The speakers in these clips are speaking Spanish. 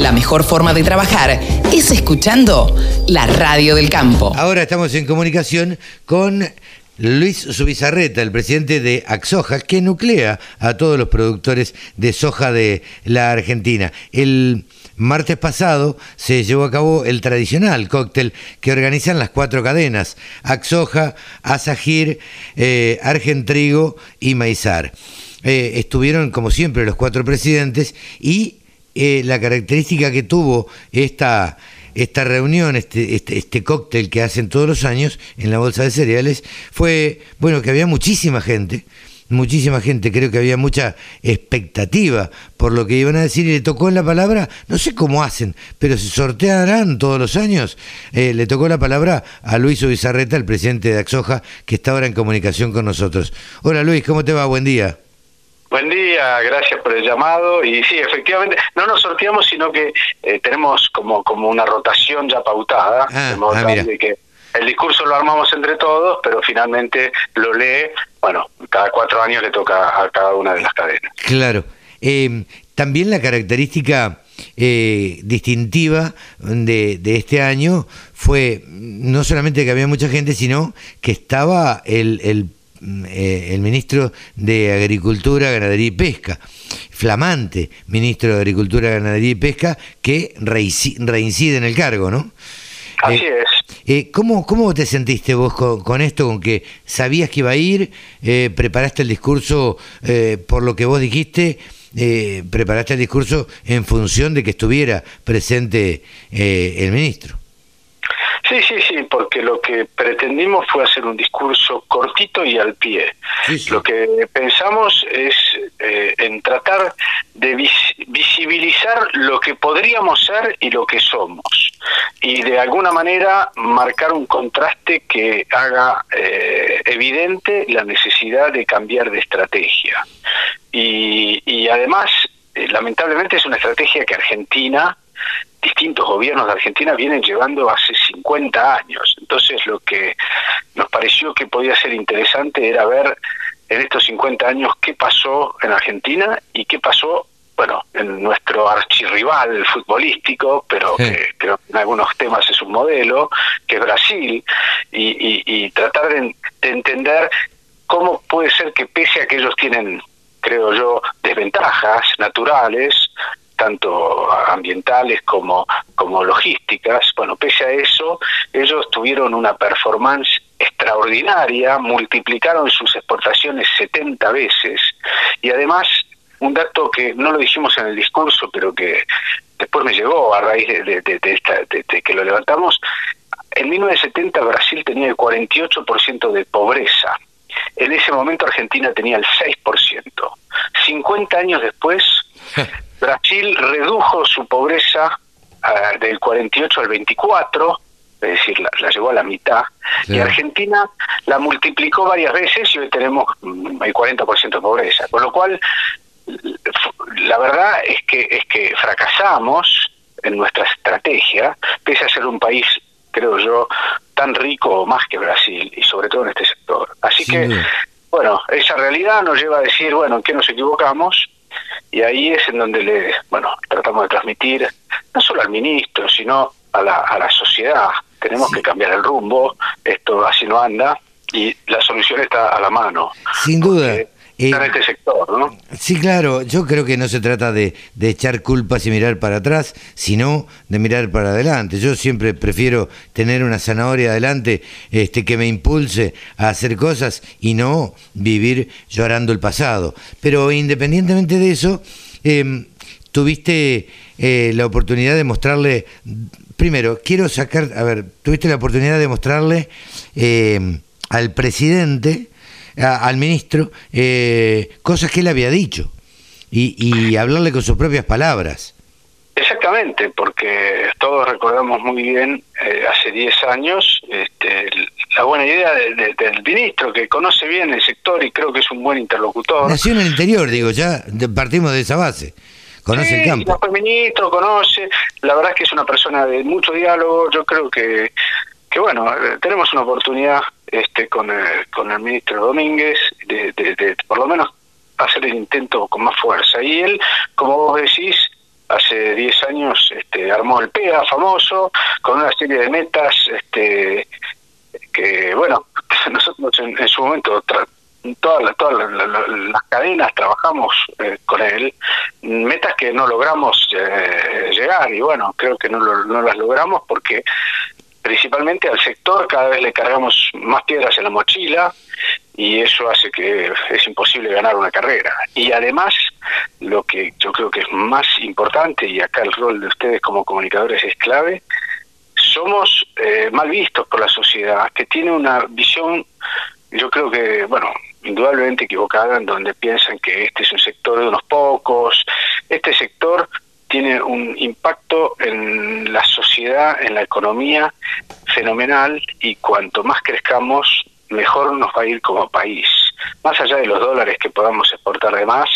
La mejor forma de trabajar es escuchando la radio del campo. Ahora estamos en comunicación con Luis Subizarreta, el presidente de Axoja, que nuclea a todos los productores de soja de la Argentina. El martes pasado se llevó a cabo el tradicional cóctel que organizan las cuatro cadenas, Axoja, Asagir, eh, Argentrigo y Maizar. Eh, estuvieron, como siempre, los cuatro presidentes y eh, la característica que tuvo esta, esta reunión, este, este, este, cóctel que hacen todos los años en la Bolsa de Cereales, fue, bueno, que había muchísima gente, muchísima gente, creo que había mucha expectativa por lo que iban a decir y le tocó la palabra, no sé cómo hacen, pero se sortearán todos los años, eh, le tocó la palabra a Luis Ubizarreta, el presidente de Axoja, que está ahora en comunicación con nosotros. Hola Luis, ¿cómo te va? Buen día. Buen día, gracias por el llamado. Y sí, efectivamente, no nos sorteamos, sino que eh, tenemos como, como una rotación ya pautada. Ah, ah, de que el discurso lo armamos entre todos, pero finalmente lo lee, bueno, cada cuatro años le toca a cada una de las cadenas. Claro. Eh, también la característica eh, distintiva de, de, este año fue no solamente que había mucha gente, sino que estaba el, el eh, el ministro de Agricultura, Ganadería y Pesca, flamante ministro de Agricultura, Ganadería y Pesca, que reincide en el cargo, ¿no? Así eh, es. Eh, ¿cómo, ¿Cómo te sentiste vos con, esto, con que sabías que iba a ir, preparaste el discurso por lo que vos dijiste, preparaste el discurso en función de que estuviera presente el ministro? Sí, sí, sí, lo que pretendimos fue hacer un discurso cortito y al pie. Lo que pensamos es eh, en tratar de visibilizar lo que podríamos ser y lo que somos. Y de alguna manera marcar un contraste que haga eh, evidente la necesidad de cambiar de estrategia. Y, y además, eh, lamentablemente es una estrategia que Argentina distintos gobiernos de Argentina vienen llevando hace 50 años. Entonces lo que nos pareció que podía ser interesante era ver en estos 50 años qué pasó en Argentina y qué pasó, bueno, en nuestro archirrival futbolístico, pero que creo que en algunos temas es un modelo, que es Brasil, y, tratar de entender cómo puede ser que pese a que ellos tienen creo yo, desventajas naturales, tanto ambientales como, como logísticas. Bueno, pese a eso, ellos tuvieron una performance extraordinaria, multiplicaron sus exportaciones 70 veces y además un dato que no lo dijimos en el discurso, pero que después me llegó a raíz de, de que lo levantamos, en 1970 Brasil tenía el 48% de pobreza. En ese momento Argentina tenía el 6%. 50 años después, Brasil redujo su pobreza ah, del 48 al 24, es decir, la, llevó a la mitad, y Argentina la multiplicó varias veces y hoy tenemos mm, el 40% de pobreza. Con lo cual, la verdad es que, es que fracasamos en nuestra estrategia, pese a ser un país, creo yo, tan rico o más que Brasil, y sobre todo en este sector. Así que, bueno, esa realidad nos lleva a decir, bueno, ¿en qué nos equivocamos? Y ahí es en donde le, bueno, tratamos de transmitir no solo al ministro, sino a la, a la sociedad. Tenemos que cambiar el rumbo, esto así no anda y la solución está a la mano. Sin duda. En este sector, ¿no? Sí, claro, yo creo que no se trata de, de, echar culpas y mirar para atrás, sino de mirar para adelante. Yo siempre prefiero tener una zanahoria adelante este, que me impulse a hacer cosas y no vivir llorando el pasado. Pero independientemente de eso, em, tuviste eh, la oportunidad de mostrarle, primero, quiero sacar, a ver, tuviste la oportunidad de mostrarle em, al presidente, al ministro eh, cosas que él había dicho y, hablarle con sus propias palabras. Exactamente, porque todos recordamos muy bien eh, hace 10 años este, la buena idea del ministro, que conoce bien el sector y creo que es un buen interlocutor. Nació en el interior, digo, ya partimos de esa base. Conoce el campo. Fue ministro, conoce. La verdad es que es una persona de mucho diálogo. Yo creo que, que bueno, eh, tenemos una oportunidad este, con, el, con el ministro Domínguez, de, por lo menos hacer el intento con más fuerza. Y él, como vos decís, hace 10 años se armó el PEA famoso, con una serie de metas este, que, bueno, nosotros en, su momento todas todas las cadenas trabajamos eh, con él, metas que no logramos eh, llegar y bueno, creo que no, no las logramos porque principalmente al sector cada vez le cargamos más piedras en la mochila y eso hace que es imposible ganar una carrera. Y además, lo que yo creo que es más importante, y acá el rol de ustedes como comunicadores es clave, somos eh, mal vistos por la sociedad, que tiene una visión, yo creo que, bueno, indudablemente equivocada, en donde piensan que este es un sector de unos pocos, este sector tiene un impacto en la sociedad, en la economía fenomenal y cuanto más crezcamos, mejor nos va a ir como país. Más allá de los dólares que podamos exportar de más,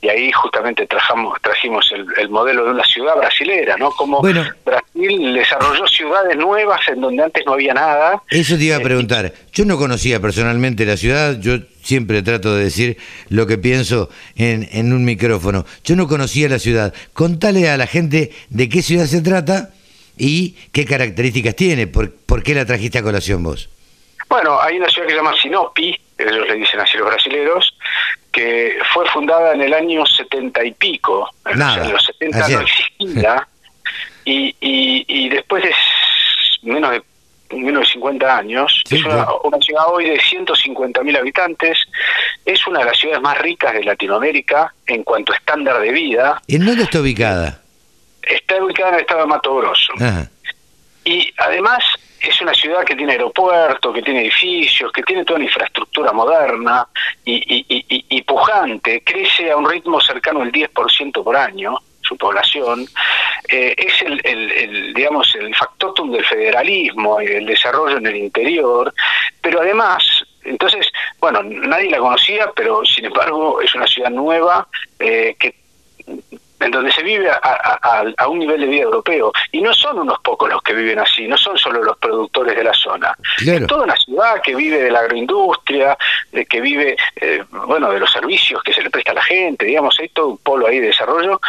y ahí justamente trajamos, trajimos el, modelo de una ciudad brasilera, ¿no? Como Brasil desarrolló ciudades nuevas en donde antes no había nada. Eso te iba a eh, preguntar. Yo no conocía personalmente la ciudad, yo siempre trato de decir lo que pienso en, en un micrófono. Yo no conocía la ciudad. Contale a la gente de qué ciudad se trata y qué características tiene. ¿Por, por qué la trajiste a colación vos? Bueno, hay una ciudad que se llama Sinopi, ellos le dicen así los brasileros, que fue fundada en el año setenta y pico. en los setenta no existía. Y, y, y después de menos de menos de 50 años, es una, ciudad hoy de 150 mil habitantes, es una de las ciudades más ricas de Latinoamérica en cuanto a estándar de vida. ¿En dónde está ubicada? Está ubicada en el estado de Mato Grosso. Y además es una ciudad que tiene aeropuerto, que tiene edificios, que tiene toda una infraestructura moderna y, y, y pujante, crece a un ritmo cercano al 10% por año su población, eh, es el, el, digamos, el factotum del federalismo y del desarrollo en el interior, pero además, entonces, bueno, nadie la conocía, pero sin embargo es una ciudad nueva eh, que en donde se vive a, un nivel de vida europeo. Y no son unos pocos los que viven así, no son solo los productores de la zona. Es toda una ciudad que vive de la agroindustria, de que vive, eh, bueno, de los servicios que se le presta a la gente, digamos, hay todo un polo ahí de desarrollo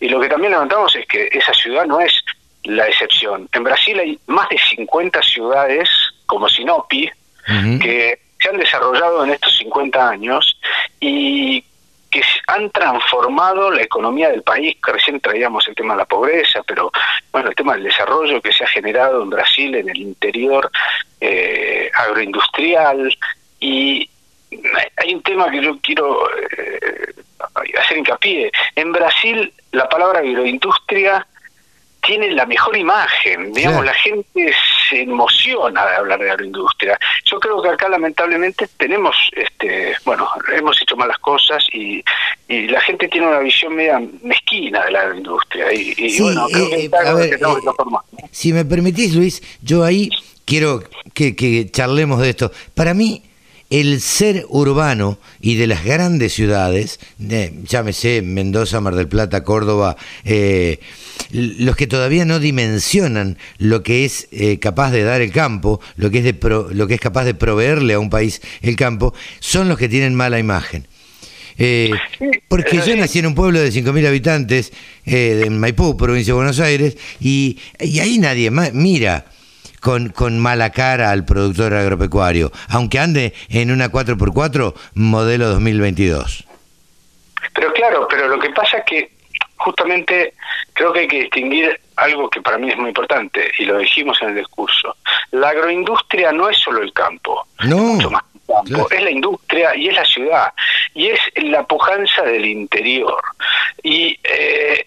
y lo que también levantamos es que esa ciudad no es la excepción. En Brasil hay más de 50 ciudades como Sinopi que se han desarrollado en estos 50 años y que han transformado la economía del país, que recién traíamos el tema de la pobreza, pero bueno, el tema del desarrollo que se ha generado en Brasil, en el interior eh, agroindustrial, y hay un tema que yo quiero eh, hacer hincapié. En Brasil la palabra agroindustria tiene la mejor imagen, digamos, la gente se emociona de hablar de agroindustria. Yo creo que acá lamentablemente tenemos, este, bueno, hemos hecho malas cosas y, y la gente tiene una visión media mezquina de la agroindustria. Y, bueno, creo que, eh, Si me permitís, Luis, yo ahí quiero que, que charlemos de esto. Para mí, el ser urbano y de las grandes ciudades, llámese Mendoza, Mar del Plata, Córdoba, eh, los que todavía no dimensionan lo que es eh, capaz de dar el campo, lo que, es lo que es capaz de proveerle a un país el campo, son los que tienen mala imagen. Eh, porque yo nací en un pueblo de 5.000 habitantes, en Maipú, provincia de Buenos Aires, y, y ahí nadie más mira con, con mala cara al productor agropecuario, aunque ande en una 4x4 modelo 2022. Pero claro, pero lo que pasa es que justamente creo que hay que distinguir algo que para mí es muy importante, y lo dijimos en el discurso. La agroindustria no es solo el campo, no, mucho más campo, es la industria y es la ciudad, y es la pujanza del interior. Y eh,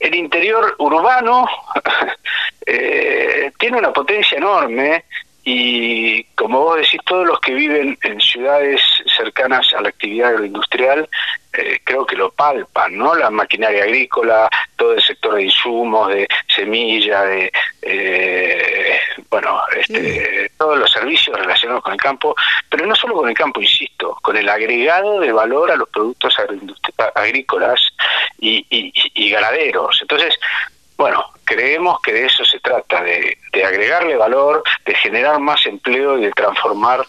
el interior urbano eh, tiene una potencia enorme y como vos decís, todos los que viven en ciudades cercanas a la actividad agroindustrial eh, creo que lo palpan, ¿no? La maquinaria agrícola, todo el sector de insumos, de semilla, de, eh, bueno, este, todos los servicios relacionados con el campo, pero no solo con el campo, insisto, con el agregado de valor a los productos agrícolas y, y ganaderos. Entonces, bueno, creemos que de eso se trata, de, agregarle valor, de generar más empleo y de transformar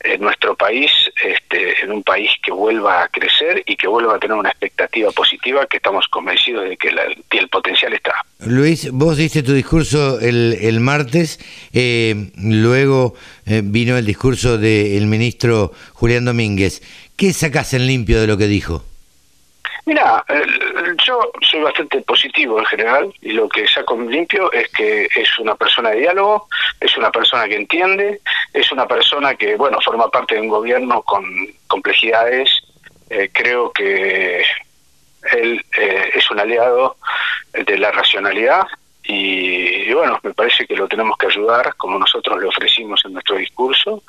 eh, nuestro país este, en un país que vuelva a crecer y que vuelva a tener una expectativa positiva que estamos convencidos de que el potencial está. Luis, vos diste tu discurso el, el martes, eh, luego eh, vino el discurso del ministro Julián Domínguez. ¿Qué sacás en limpio de lo que dijo? Mira, yo soy bastante positivo en general y lo que saco limpio es que es una persona de diálogo, es una persona que entiende, es una persona que, bueno, forma parte de un gobierno con complejidades. Eh, creo que él eh, es un aliado de la racionalidad y, bueno, me parece que lo tenemos que ayudar, como nosotros le ofrecimos en nuestro discurso,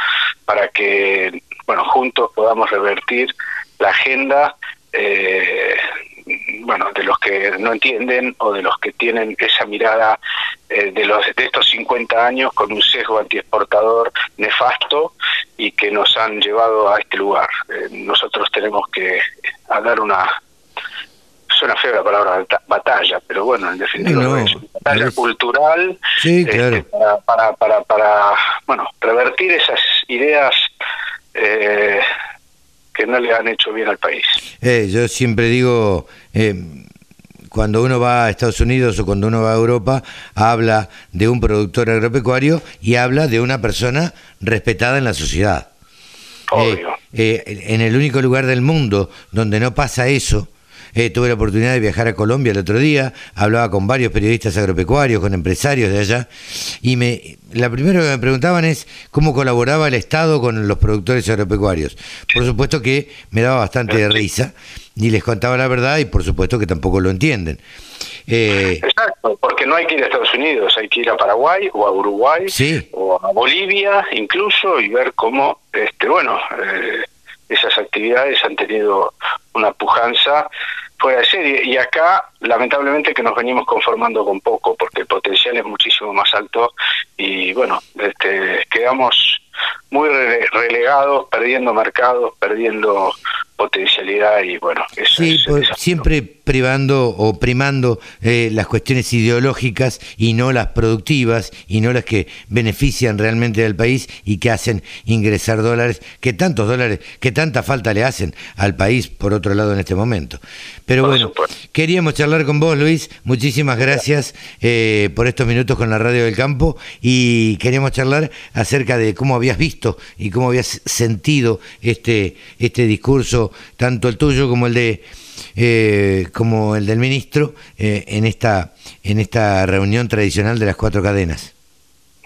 para que, bueno, juntos podamos revertir la agenda eh, bueno, de los que no entienden o de los que tienen esa mirada eh, de los de estos 50 años con un sesgo antiexportador nefasto y que nos han llevado a este lugar. Eh, nosotros tenemos que dar una suena fea la palabra batalla, pero bueno, en definitiva es una batalla cultural este, para, para, para, bueno, revertir esas ideas eh, que no le han hecho bien al país. Eh, yo siempre digo, eh, cuando uno va a Estados Unidos o cuando uno va a Europa, habla de un productor agropecuario y habla de una persona respetada en la sociedad. Obvio. Eh, en el único lugar del mundo donde no pasa eso, eh, tuve la oportunidad de viajar a Colombia el otro día, hablaba con varios periodistas agropecuarios, con empresarios de allá, y me, la primera que me preguntaban es cómo colaboraba el Estado con los productores agropecuarios. Por supuesto que me daba bastante de risa y les contaba la verdad y por supuesto que tampoco lo entienden. Eh, Exacto, porque no hay que ir a Estados Unidos, hay que ir a Paraguay o a Uruguay o a Bolivia incluso y ver cómo, este, bueno, eh, esas actividades han tenido una pujanza fuera de serie. Y acá, lamentablemente, que nos venimos conformando con poco, porque el potencial es muchísimo más alto y, bueno, este, quedamos muy relegados, perdiendo mercados, perdiendo potencialidad y bueno, eso sí, pues, siempre privando o primando eh, las cuestiones ideológicas y no las productivas y no las que benefician realmente al país y que hacen ingresar dólares, que tantos dólares, que tanta falta le hacen al país por otro lado en este momento. Pero bueno, queríamos charlar con vos, Luis. Muchísimas gracias eh, por estos minutos con la Radio del Campo y queríamos charlar acerca de cómo habías visto y cómo habías sentido este, este discurso tanto el tuyo como el de eh, como el del ministro eh, en esta en esta reunión tradicional de las cuatro cadenas.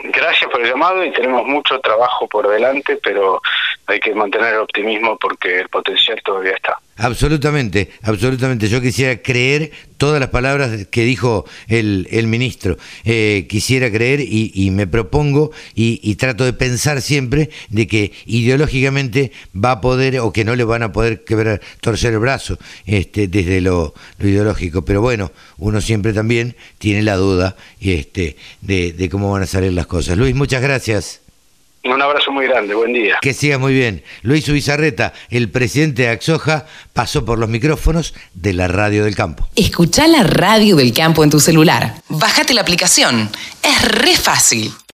Gracias por el llamado y tenemos mucho trabajo por delante, pero hay que mantener el optimismo porque el potencial todavía está. Absolutamente, absolutamente. Yo quisiera creer todas las palabras que dijo el, el ministro. Eh, quisiera creer y, me propongo y, trato de pensar siempre de que ideológicamente va a poder o que no le van a poder quebrar, torcer el brazo este, desde lo, ideológico. Pero bueno, uno siempre también tiene la duda este, de cómo van a salir las cosas. Luis, muchas gracias. Un abrazo muy grande, buen día. Que siga muy bien. Luis Ubizarreta, el presidente de Axoja, pasó por los micrófonos de la Radio del Campo. Escucha la Radio del Campo en tu celular. Bájate la aplicación. Es re fácil.